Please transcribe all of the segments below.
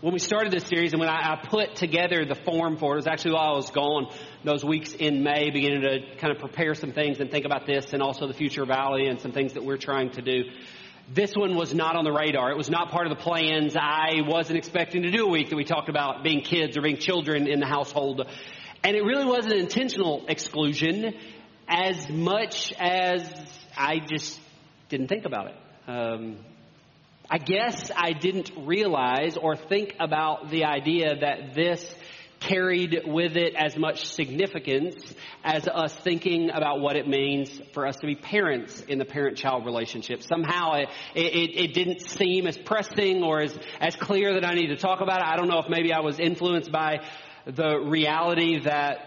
when we started this series and when I, I, put together the form for it, it was actually while I was gone those weeks in May, beginning to kind of prepare some things and think about this and also the future of Valley and some things that we're trying to do. This one was not on the radar. It was not part of the plans. I wasn't expecting to do a week that we talked about being kids or being children in the household. And it really was an intentional exclusion as much as I just didn't think about it. Um, I guess I didn't realize or think about the idea that this carried with it as much significance as us thinking about what it means for us to be parents in the parent-child relationship. Somehow it, it, it, didn't seem as pressing or as, as clear that I need to talk about it. I don't know if maybe I was influenced by the reality that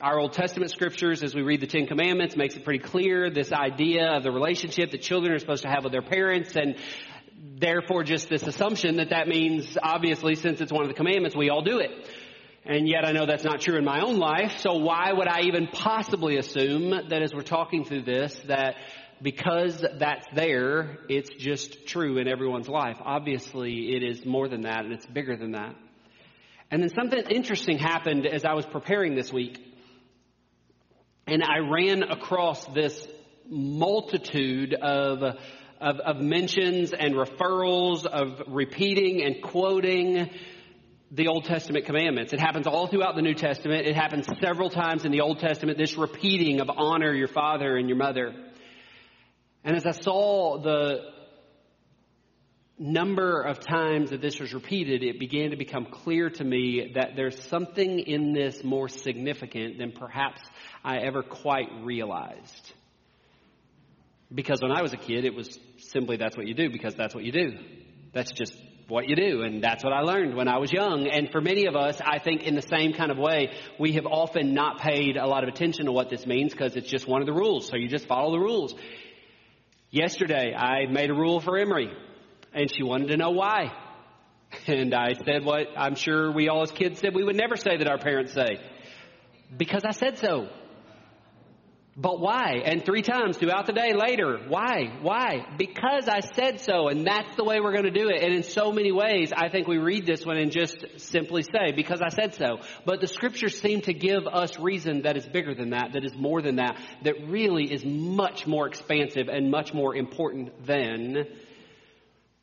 our Old Testament scriptures, as we read the Ten Commandments, makes it pretty clear this idea of the relationship that children are supposed to have with their parents and therefore just this assumption that that means obviously since it's one of the commandments we all do it. And yet I know that's not true in my own life, so why would I even possibly assume that as we're talking through this that because that's there, it's just true in everyone's life. Obviously, it is more than that and it's bigger than that. And then something interesting happened as I was preparing this week. And I ran across this multitude of of, of mentions and referrals of repeating and quoting the Old Testament commandments. It happens all throughout the New Testament. It happens several times in the Old Testament, this repeating of honor your father and your mother. And as I saw the number of times that this was repeated, it began to become clear to me that there's something in this more significant than perhaps I ever quite realized. Because when I was a kid, it was simply that's what you do because that's what you do. That's just what you do. And that's what I learned when I was young. And for many of us, I think in the same kind of way, we have often not paid a lot of attention to what this means because it's just one of the rules. So you just follow the rules. Yesterday, I made a rule for Emery and she wanted to know why. And I said what I'm sure we all as kids said we would never say that our parents say. Because I said so. But why? And three times throughout the day later, why? Why? Because I said so, and that's the way we're going to do it. And in so many ways, I think we read this one and just simply say, because I said so. But the scriptures seem to give us reason that is bigger than that, that is more than that, that really is much more expansive and much more important than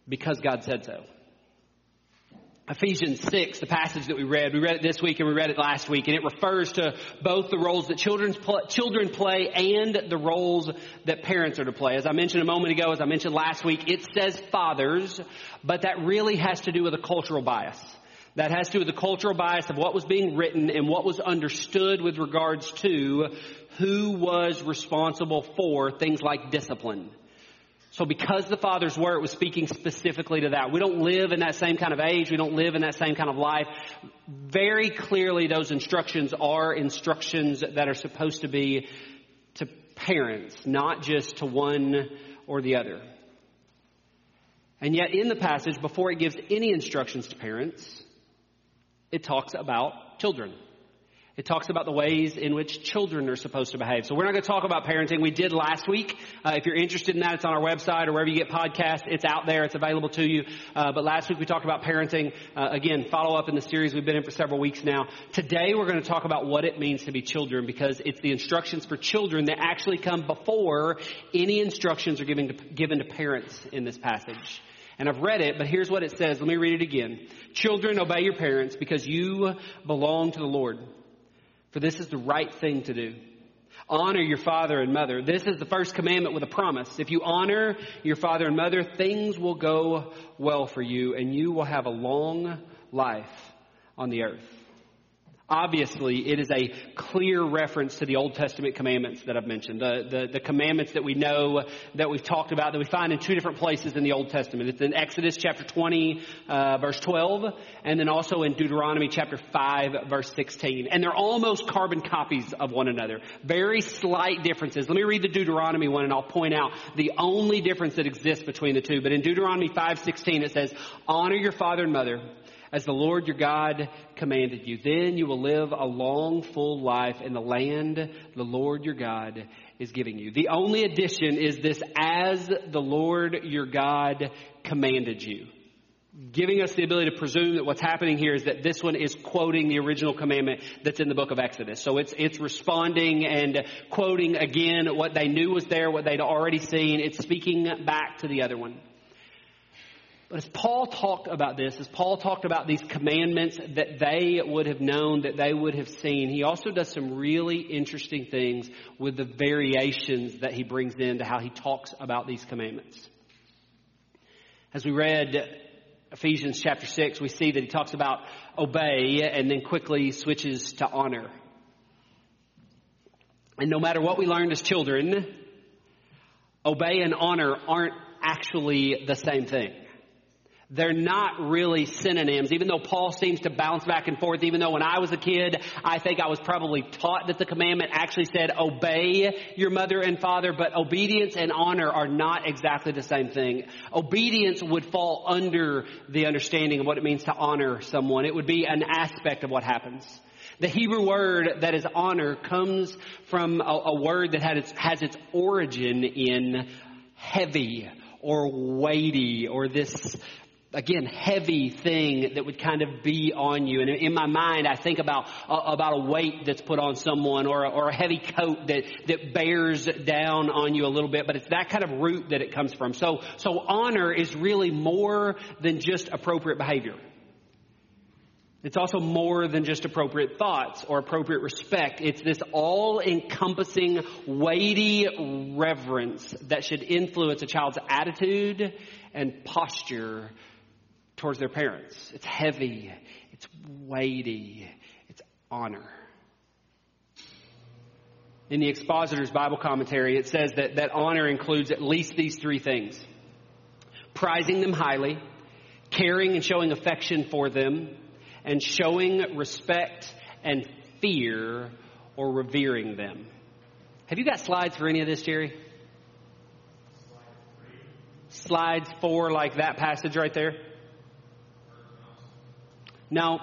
because God said so. Ephesians 6, the passage that we read, we read it this week and we read it last week, and it refers to both the roles that children play and the roles that parents are to play. As I mentioned a moment ago, as I mentioned last week, it says fathers, but that really has to do with a cultural bias. That has to do with the cultural bias of what was being written and what was understood with regards to who was responsible for things like discipline. So because the fathers Word was speaking specifically to that. We don't live in that same kind of age. We don't live in that same kind of life. Very clearly, those instructions are instructions that are supposed to be to parents, not just to one or the other. And yet in the passage, before it gives any instructions to parents, it talks about children. It talks about the ways in which children are supposed to behave. So we're not going to talk about parenting. We did last week. Uh, if you're interested in that, it's on our website or wherever you get podcasts. It's out there. It's available to you. Uh, but last week we talked about parenting. Uh, again, follow up in the series we've been in for several weeks now. Today we're going to talk about what it means to be children because it's the instructions for children that actually come before any instructions are given to, given to parents in this passage. And I've read it, but here's what it says. Let me read it again. Children, obey your parents because you belong to the Lord for this is the right thing to do. Honor your father and mother. This is the first commandment with a promise. If you honor your father and mother, things will go well for you and you will have a long life on the earth. Obviously, it is a clear reference to the Old Testament commandments that I've mentioned. The, the, the, commandments that we know, that we've talked about, that we find in two different places in the Old Testament. It's in Exodus chapter 20, uh, verse 12, and then also in Deuteronomy chapter 5, verse 16. And they're almost carbon copies of one another. Very slight differences. Let me read the Deuteronomy one and I'll point out the only difference that exists between the two. But in Deuteronomy 5, 16, it says, honor your father and mother as the Lord your God commanded you. Then you will live a long, full life in the land the Lord your God is giving you. The only addition is this as the Lord your God commanded you. giving us the ability to presume that what's happening here is that this one is quoting the original commandment that's in the book of Exodus. So it's, it's responding and quoting again what they knew was there, what they'd already seen. It's speaking back to the other one. But as Paul talked about this, as Paul talked about these commandments that they would have known, that they would have seen, he also does some really interesting things with the variations that he brings into how he talks about these commandments. As we read Ephesians chapter 6, we see that he talks about obey and then quickly switches to honor. And no matter what we learned as children, obey and honor aren't actually the same thing. They're not really synonyms, even though Paul seems to bounce back and forth, even though when I was a kid, I think I was probably taught that the commandment actually said obey your mother and father, but obedience and honor are not exactly the same thing. Obedience would fall under the understanding of what it means to honor someone. It would be an aspect of what happens. The Hebrew word that is honor comes from a, a word that its, has its origin in heavy or weighty or this again, heavy thing that would kind of be on you. And in my mind, I think about, uh, about a weight that's put on someone or a, or a heavy coat that, that bears down on you a little bit, but it's that kind of root that it comes from. So, so honor is really more than just appropriate behavior. It's also more than just appropriate thoughts or appropriate respect. It's this all encompassing, weighty reverence that should influence a child's attitude and posture towards their parents. It's heavy, it's weighty, it's honor. In the Expositor's Bible commentary, it says that, that honor includes at least these three things prizing them highly, caring and showing affection for them, and showing respect and fear or revering them. Have you got slides for any of this, Jerry? Slides four, like that passage right there? Now,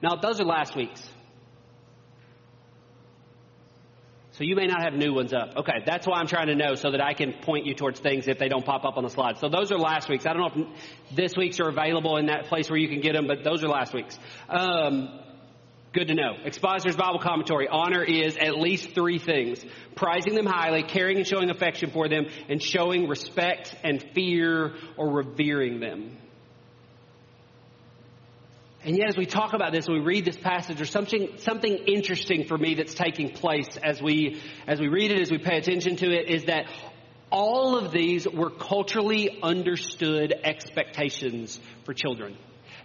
now those are last week's. So you may not have new ones up. Okay, that's why I'm trying to know so that I can point you towards things if they don't pop up on the slide. So those are last week's. I don't know if this week's are available in that place where you can get them, but those are last week's. Um, good to know. Expositor's Bible Commentary. Honor is at least three things. Prizing them highly, caring and showing affection for them, and showing respect and fear or revering them. And yet, as we talk about this, we read this passage, there's something, something interesting for me that's taking place as we, as we read it, as we pay attention to it, is that all of these were culturally understood expectations for children.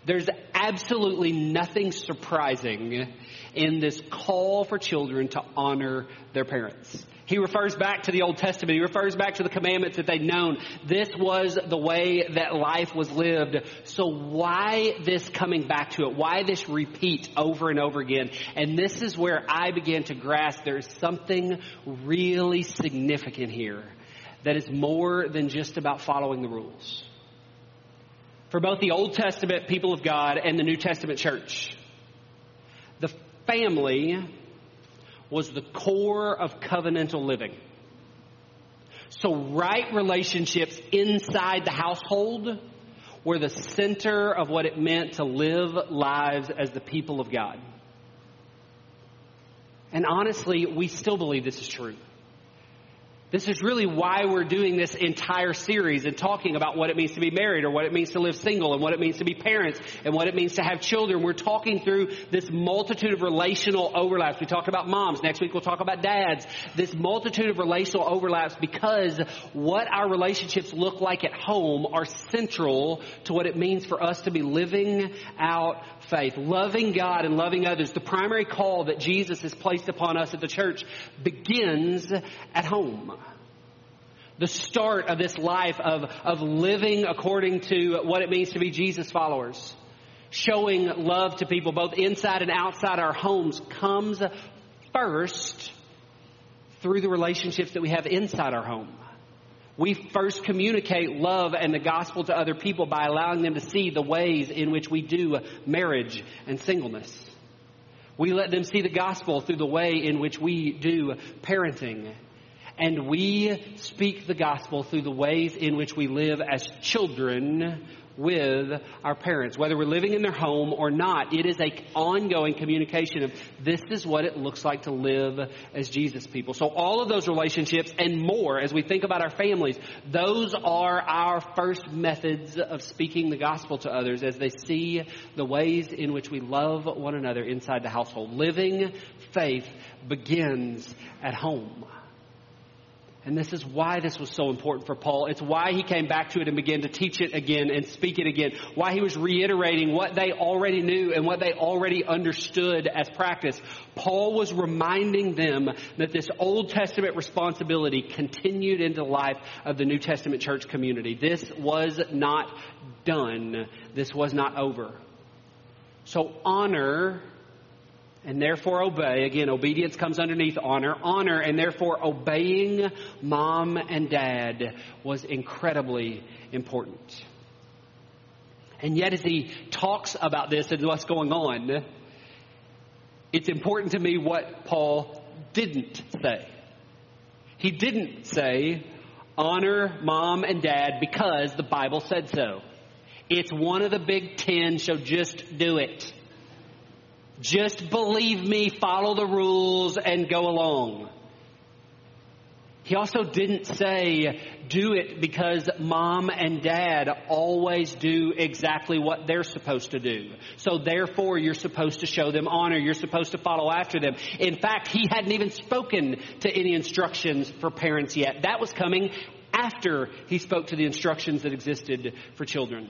There's absolutely nothing surprising in this call for children to honor their parents. He refers back to the Old Testament. He refers back to the commandments that they'd known. This was the way that life was lived. So why this coming back to it? Why this repeat over and over again? And this is where I began to grasp there's something really significant here that is more than just about following the rules. For both the Old Testament people of God and the New Testament church, the family was the core of covenantal living. So right relationships inside the household were the center of what it meant to live lives as the people of God. And honestly, we still believe this is true. This is really why we're doing this entire series and talking about what it means to be married or what it means to live single and what it means to be parents and what it means to have children. We're talking through this multitude of relational overlaps. We talked about moms. Next week we'll talk about dads. This multitude of relational overlaps because what our relationships look like at home are central to what it means for us to be living out faith. Loving God and loving others. The primary call that Jesus has placed upon us at the church begins at home the start of this life of, of living according to what it means to be Jesus followers. Showing love to people both inside and outside our homes comes first through the relationships that we have inside our home. We first communicate love and the gospel to other people by allowing them to see the ways in which we do marriage and singleness. We let them see the gospel through the way in which we do parenting And we speak the gospel through the ways in which we live as children with our parents. Whether we're living in their home or not, it is a ongoing communication of this is what it looks like to live as Jesus people. So all of those relationships and more as we think about our families, those are our first methods of speaking the gospel to others as they see the ways in which we love one another inside the household. Living faith begins at home. And this is why this was so important for Paul. It's why he came back to it and began to teach it again and speak it again. Why he was reiterating what they already knew and what they already understood as practice. Paul was reminding them that this Old Testament responsibility continued into the life of the New Testament church community. This was not done. This was not over. So honor and therefore obey. Again, obedience comes underneath honor. Honor and therefore obeying mom and dad was incredibly important. And yet as he talks about this and what's going on, it's important to me what Paul didn't say. He didn't say, honor mom and dad because the Bible said so. It's one of the big ten, so just do it. Just believe me, follow the rules, and go along. He also didn't say, do it because mom and dad always do exactly what they're supposed to do. So therefore you're supposed to show them honor. You're supposed to follow after them. In fact, he hadn't even spoken to any instructions for parents yet. That was coming after he spoke to the instructions that existed for children.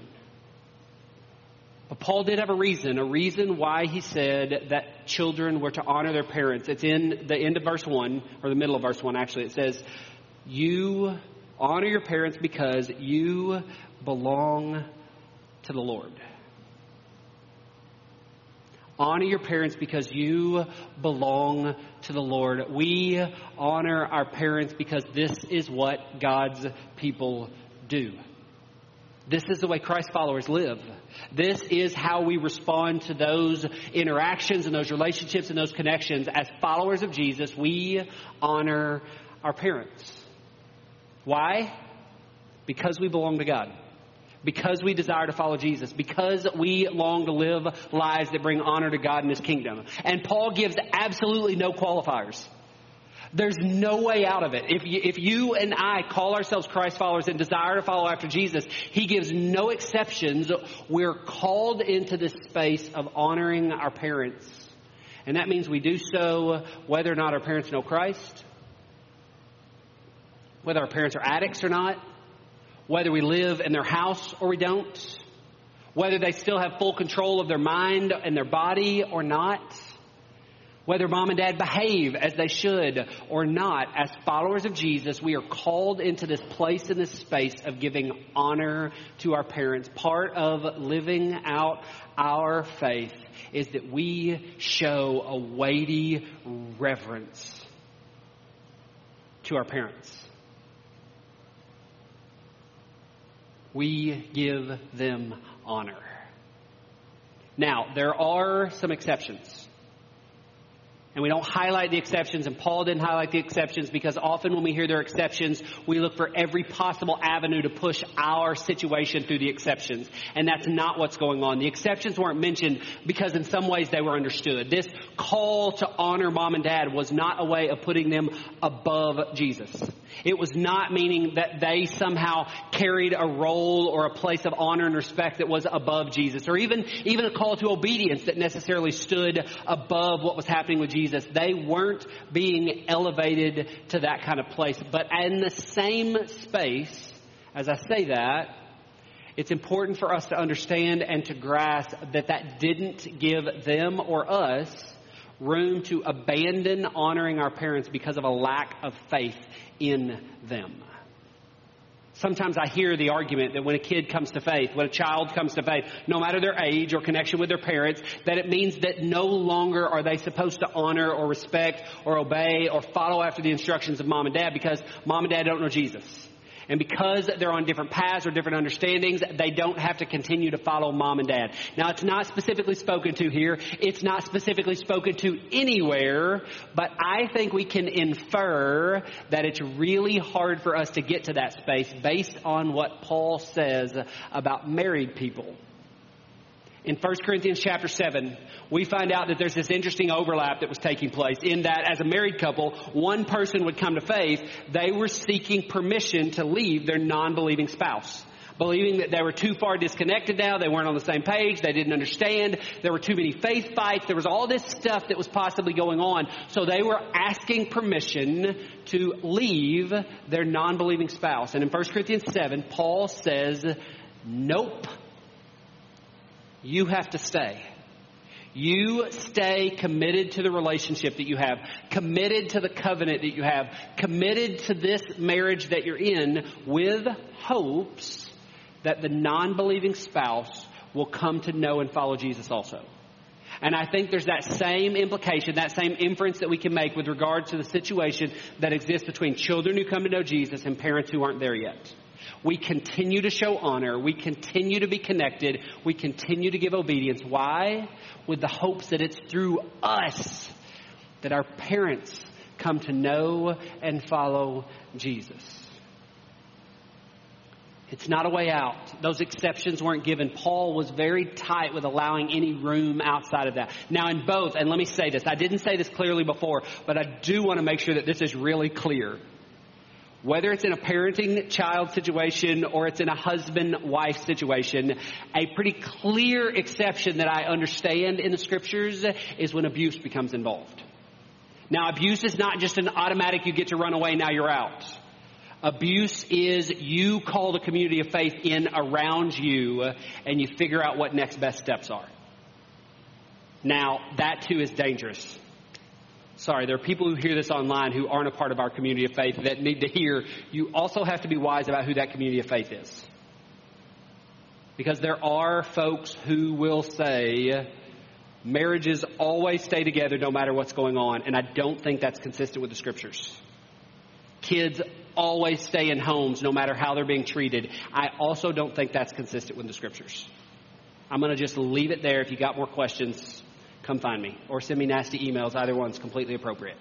But Paul did have a reason, a reason why he said that children were to honor their parents. It's in the end of verse 1, or the middle of verse 1 actually. It says, You honor your parents because you belong to the Lord. Honor your parents because you belong to the Lord. We honor our parents because this is what God's people do. This is the way Christ followers live. This is how we respond to those interactions and those relationships and those connections. As followers of Jesus, we honor our parents. Why? Because we belong to God. Because we desire to follow Jesus. Because we long to live lives that bring honor to God and His kingdom. And Paul gives absolutely no qualifiers. There's no way out of it. If you, if you and I call ourselves Christ followers and desire to follow after Jesus, He gives no exceptions. We're called into this space of honoring our parents. And that means we do so whether or not our parents know Christ, whether our parents are addicts or not, whether we live in their house or we don't, whether they still have full control of their mind and their body or not whether mom and dad behave as they should or not, as followers of Jesus, we are called into this place in this space of giving honor to our parents. Part of living out our faith is that we show a weighty reverence to our parents. We give them honor. Now, there are some exceptions. And we don't highlight the exceptions, and Paul didn't highlight the exceptions because often when we hear their exceptions, we look for every possible avenue to push our situation through the exceptions. And that's not what's going on. The exceptions weren't mentioned because in some ways they were understood. This call to honor mom and dad was not a way of putting them above Jesus. It was not meaning that they somehow carried a role or a place of honor and respect that was above Jesus, or even, even a call to obedience that necessarily stood above what was happening with Jesus. They weren't being elevated to that kind of place. But in the same space, as I say that, it's important for us to understand and to grasp that that didn't give them or us room to abandon honoring our parents because of a lack of faith in them. Sometimes I hear the argument that when a kid comes to faith, when a child comes to faith, no matter their age or connection with their parents, that it means that no longer are they supposed to honor or respect or obey or follow after the instructions of mom and dad because mom and dad don't know Jesus. And because they're on different paths or different understandings, they don't have to continue to follow mom and dad. Now, it's not specifically spoken to here. It's not specifically spoken to anywhere, but I think we can infer that it's really hard for us to get to that space based on what Paul says about married people. In 1 Corinthians chapter 7, we find out that there's this interesting overlap that was taking place in that as a married couple, one person would come to faith, they were seeking permission to leave their non-believing spouse. Believing that they were too far disconnected now, they weren't on the same page, they didn't understand, there were too many faith fights, there was all this stuff that was possibly going on. So they were asking permission to leave their non-believing spouse. And in 1 Corinthians 7, Paul says, nope you have to stay. You stay committed to the relationship that you have, committed to the covenant that you have, committed to this marriage that you're in with hopes that the non-believing spouse will come to know and follow Jesus also. And I think there's that same implication, that same inference that we can make with regard to the situation that exists between children who come to know Jesus and parents who aren't there yet. We continue to show honor. We continue to be connected. We continue to give obedience. Why? With the hopes that it's through us that our parents come to know and follow Jesus. It's not a way out. Those exceptions weren't given. Paul was very tight with allowing any room outside of that. Now, in both, and let me say this, I didn't say this clearly before, but I do want to make sure that this is really clear whether it's in a parenting child situation or it's in a husband wife situation, a pretty clear exception that I understand in the scriptures is when abuse becomes involved. Now, abuse is not just an automatic you get to run away, now you're out. Abuse is you call the community of faith in around you and you figure out what next best steps are. Now, that too is dangerous. Sorry, there are people who hear this online who aren't a part of our community of faith that need to hear you also have to be wise about who that community of faith is. Because there are folks who will say marriages always stay together no matter what's going on, and I don't think that's consistent with the scriptures. Kids always stay in homes no matter how they're being treated. I also don't think that's consistent with the scriptures. I'm going to just leave it there. If you got more questions, come find me or send me nasty emails. Either one's completely appropriate.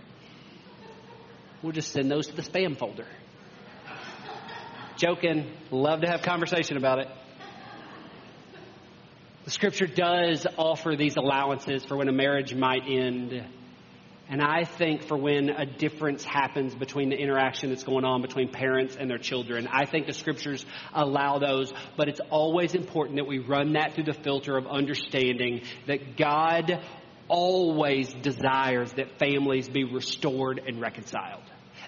We'll just send those to the spam folder. Joking. Love to have conversation about it. The scripture does offer these allowances for when a marriage might end. And I think for when a difference happens between the interaction that's going on between parents and their children, I think the scriptures allow those, but it's always important that we run that through the filter of understanding that God always desires that families be restored and reconciled.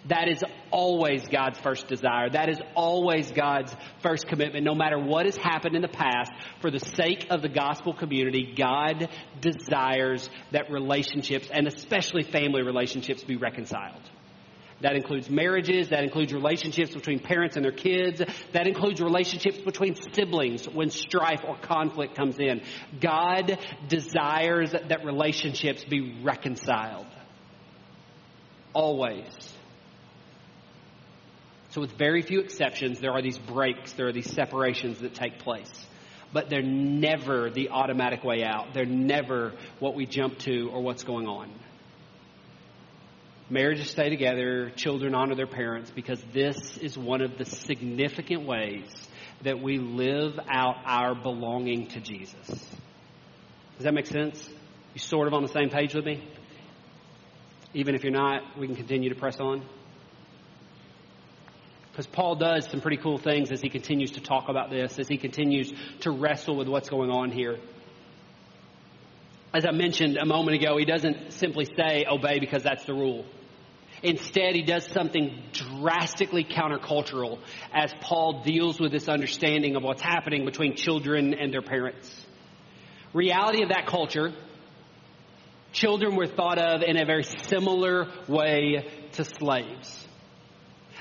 That is always God's first desire. That is always God's first commitment. No matter what has happened in the past, for the sake of the gospel community, God desires that relationships, and especially family relationships, be reconciled. That includes marriages. That includes relationships between parents and their kids. That includes relationships between siblings when strife or conflict comes in. God desires that relationships be reconciled. Always. So, with very few exceptions, there are these breaks, there are these separations that take place. But they're never the automatic way out. They're never what we jump to or what's going on. Marriages stay together, children honor their parents, because this is one of the significant ways that we live out our belonging to Jesus. Does that make sense? You sort of on the same page with me? Even if you're not, we can continue to press on. Because Paul does some pretty cool things as he continues to talk about this, as he continues to wrestle with what's going on here. As I mentioned a moment ago, he doesn't simply say obey because that's the rule. Instead, he does something drastically countercultural as Paul deals with this understanding of what's happening between children and their parents. Reality of that culture, children were thought of in a very similar way to slaves.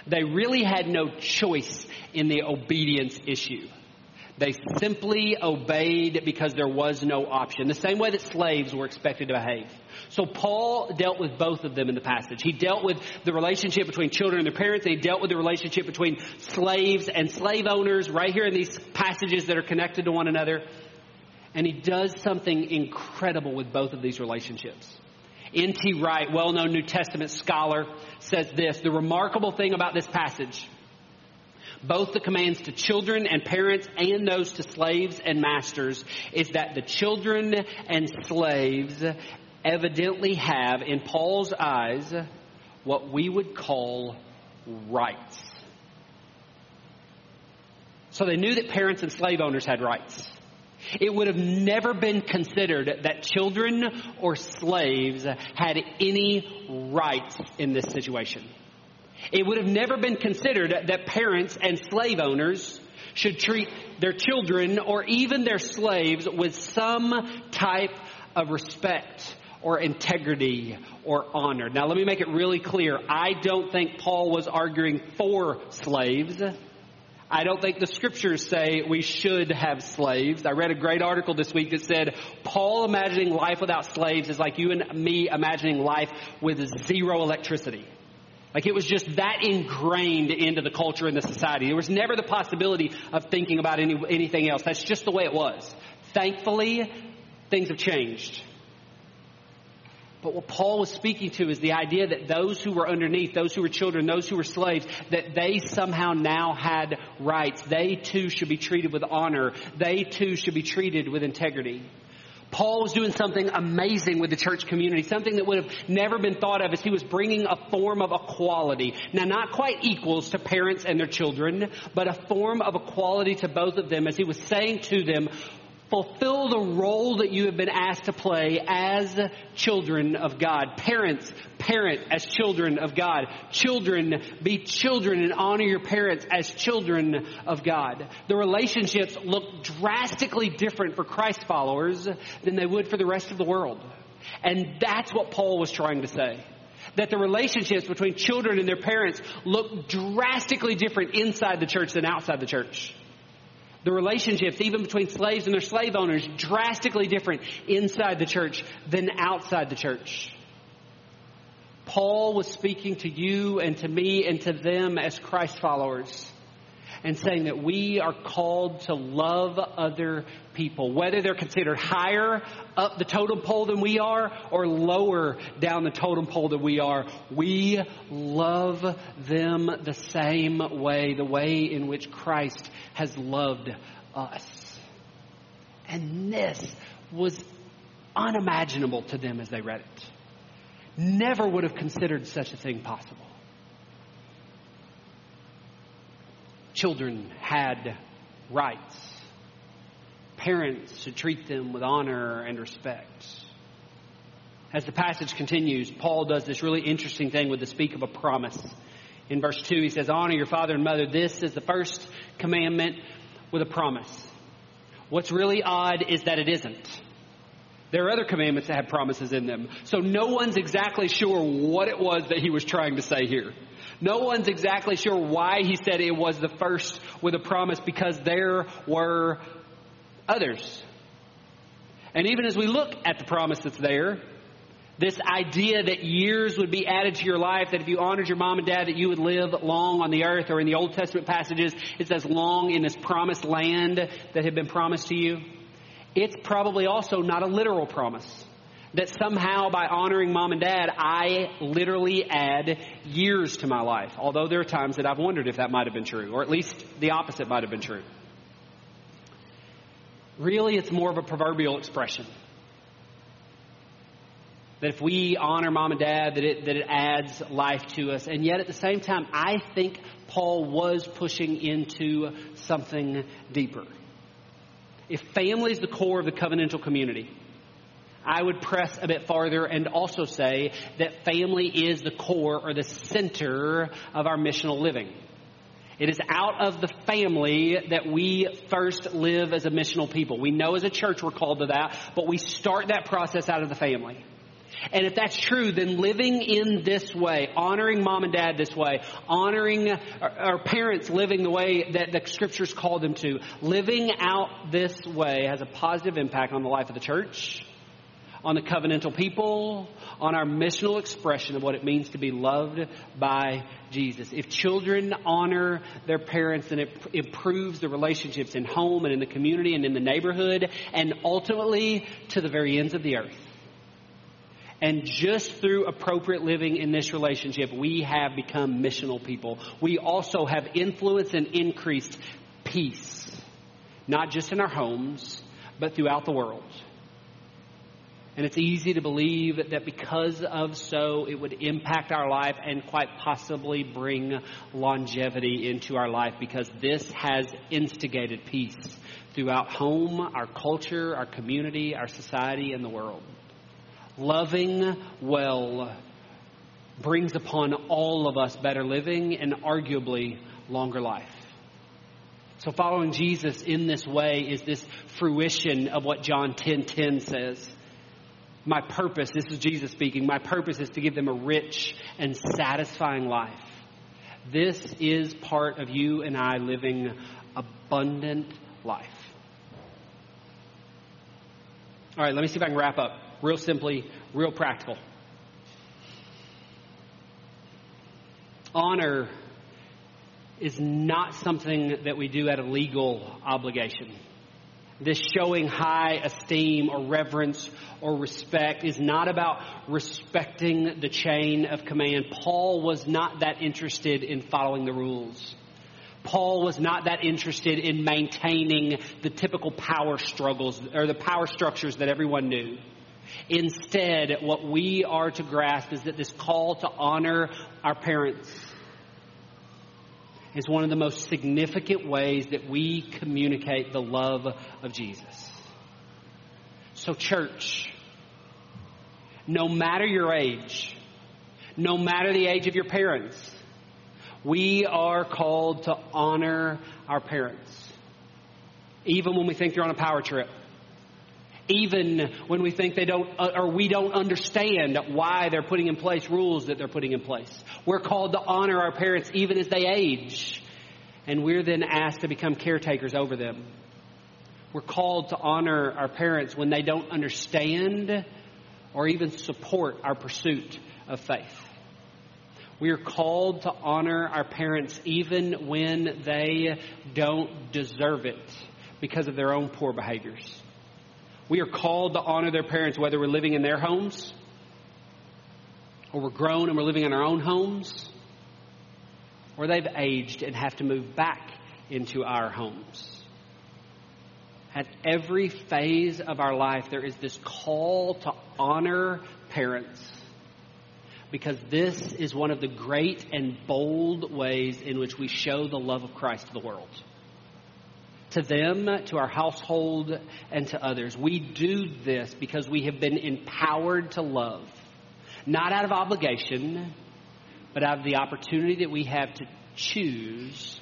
They really had no choice in the obedience issue. They simply obeyed because there was no option. The same way that slaves were expected to behave. So Paul dealt with both of them in the passage. He dealt with the relationship between children and their parents. And he dealt with the relationship between slaves and slave owners right here in these passages that are connected to one another. And he does something incredible with both of these relationships. N.T. Wright, well-known New Testament scholar, says this, the remarkable thing about this passage both the commands to children and parents and those to slaves and masters is that the children and slaves evidently have, in Paul's eyes, what we would call rights. So they knew that parents and slave owners had rights. It would have never been considered that children or slaves had any rights in this situation. It would have never been considered that parents and slave owners should treat their children or even their slaves with some type of respect or integrity or honor. Now let me make it really clear. I don't think Paul was arguing for slaves. I don't think the scriptures say we should have slaves. I read a great article this week that said Paul imagining life without slaves is like you and me imagining life with zero electricity. Like it was just that ingrained into the culture and the society. There was never the possibility of thinking about any, anything else. That's just the way it was. Thankfully, things have changed. But what Paul was speaking to is the idea that those who were underneath, those who were children, those who were slaves, that they somehow now had rights. They too should be treated with honor. They too should be treated with integrity. Paul was doing something amazing with the church community, something that would have never been thought of as he was bringing a form of equality. Now, not quite equals to parents and their children, but a form of equality to both of them as he was saying to them, fulfill the role that you have been asked to play as children of God. Parents, parent as children of God. Children, be children and honor your parents as children of God. The relationships look drastically different for Christ followers than they would for the rest of the world. And that's what Paul was trying to say that the relationships between children and their parents look drastically different inside the church than outside the church. The relationships, even between slaves and their slave owners, drastically different inside the church than outside the church. Paul was speaking to you and to me and to them as Christ followers and saying that we are called to love other people, whether they're considered higher up the totem pole than we are or lower down the totem pole than we are. We love them the same way, the way in which Christ has loved us. And this was unimaginable to them as they read it. Never would have considered such a thing possible. Children had rights. Parents should treat them with honor and respect. As the passage continues, Paul does this really interesting thing with the speak of a promise. In verse 2, he says, Honor your father and mother. This is the first commandment with a promise. What's really odd is that it isn't. There are other commandments that have promises in them. So no one's exactly sure what it was that he was trying to say here. No one's exactly sure why he said it was the first with a promise because there were others. And even as we look at the promise that's there, this idea that years would be added to your life, that if you honored your mom and dad, that you would live long on the earth, or in the Old Testament passages, it says long in this promised land that had been promised to you. It's probably also not a literal promise that somehow by honoring mom and dad, I literally add years to my life. Although there are times that I've wondered if that might have been true, or at least the opposite might have been true. Really, it's more of a proverbial expression. That if we honor mom and dad, that it, that it adds life to us. And yet at the same time, I think Paul was pushing into something deeper. If family is the core of the covenantal community, I would press a bit farther and also say that family is the core or the center of our missional living. It is out of the family that we first live as a missional people. We know as a church we're called to that, but we start that process out of the family. And if that's true, then living in this way, honoring mom and dad this way, honoring our, parents living the way that the scriptures call them to, living out this way has a positive impact on the life of the church, on the covenantal people, on our missional expression of what it means to be loved by Jesus. If children honor their parents, then it improves the relationships in home and in the community and in the neighborhood and ultimately to the very ends of the earth. And just through appropriate living in this relationship, we have become missional people. We also have influence and increased peace, not just in our homes, but throughout the world. And it's easy to believe that because of so, it would impact our life and quite possibly bring longevity into our life because this has instigated peace throughout home, our culture, our community, our society, and the world. Loving well brings upon all of us better living and arguably longer life. So following Jesus in this way is this fruition of what John 10:10 10, 10 says. My purpose, this is Jesus speaking, my purpose is to give them a rich and satisfying life. This is part of you and I living abundant life. All right, let me see if I can wrap up. Real simply, real practical. Honor is not something that we do out of legal obligation. This showing high esteem or reverence or respect is not about respecting the chain of command. Paul was not that interested in following the rules. Paul was not that interested in maintaining the typical power struggles or the power structures that everyone knew. Instead, what we are to grasp is that this call to honor our parents is one of the most significant ways that we communicate the love of Jesus. So, church, no matter your age, no matter the age of your parents, we are called to honor our parents. Even when we think they're on a power trip even when we think they don't, uh, or we don't understand why they're putting in place rules that they're putting in place. We're called to honor our parents even as they age, and we're then asked to become caretakers over them. We're called to honor our parents when they don't understand or even support our pursuit of faith. We are called to honor our parents even when they don't deserve it because of their own poor behaviors. We are called to honor their parents whether we're living in their homes or we're grown and we're living in our own homes or they've aged and have to move back into our homes. At every phase of our life, there is this call to honor parents because this is one of the great and bold ways in which we show the love of Christ to the world to them, to our household, and to others. We do this because we have been empowered to love, not out of obligation, but out of the opportunity that we have to choose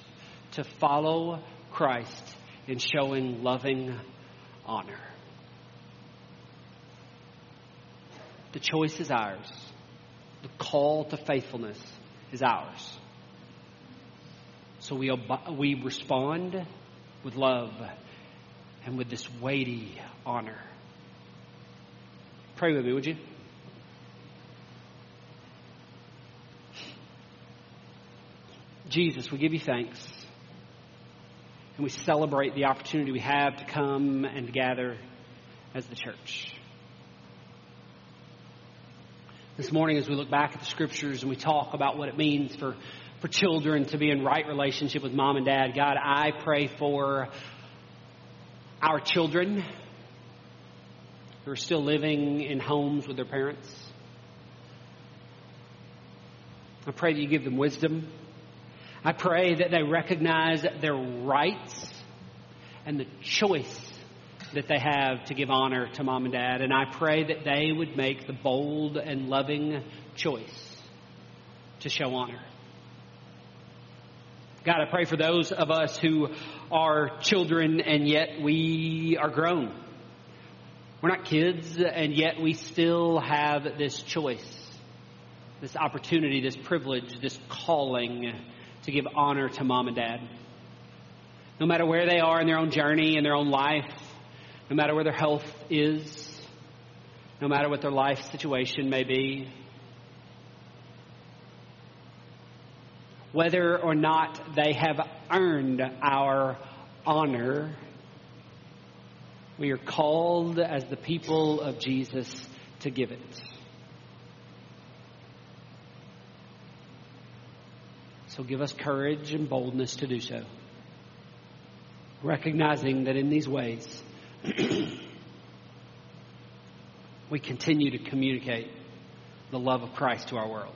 to follow Christ in showing loving honor. The choice is ours. The call to faithfulness is ours. So we, we respond with love and with this weighty honor. Pray with me, would you? Jesus, we give you thanks. And we celebrate the opportunity we have to come and to gather as the church. This morning, as we look back at the scriptures and we talk about what it means for for children to be in right relationship with mom and dad. God, I pray for our children who are still living in homes with their parents. I pray that you give them wisdom. I pray that they recognize their rights and the choice that they have to give honor to mom and dad. And I pray that they would make the bold and loving choice to show honor. God, I pray for those of us who are children and yet we are grown. We're not kids, and yet we still have this choice, this opportunity, this privilege, this calling to give honor to mom and dad. No matter where they are in their own journey, in their own life, no matter where their health is, no matter what their life situation may be, whether or not they have earned our honor, we are called as the people of Jesus to give it. So give us courage and boldness to do so. Recognizing that in these ways, we continue to communicate the love of Christ to our world.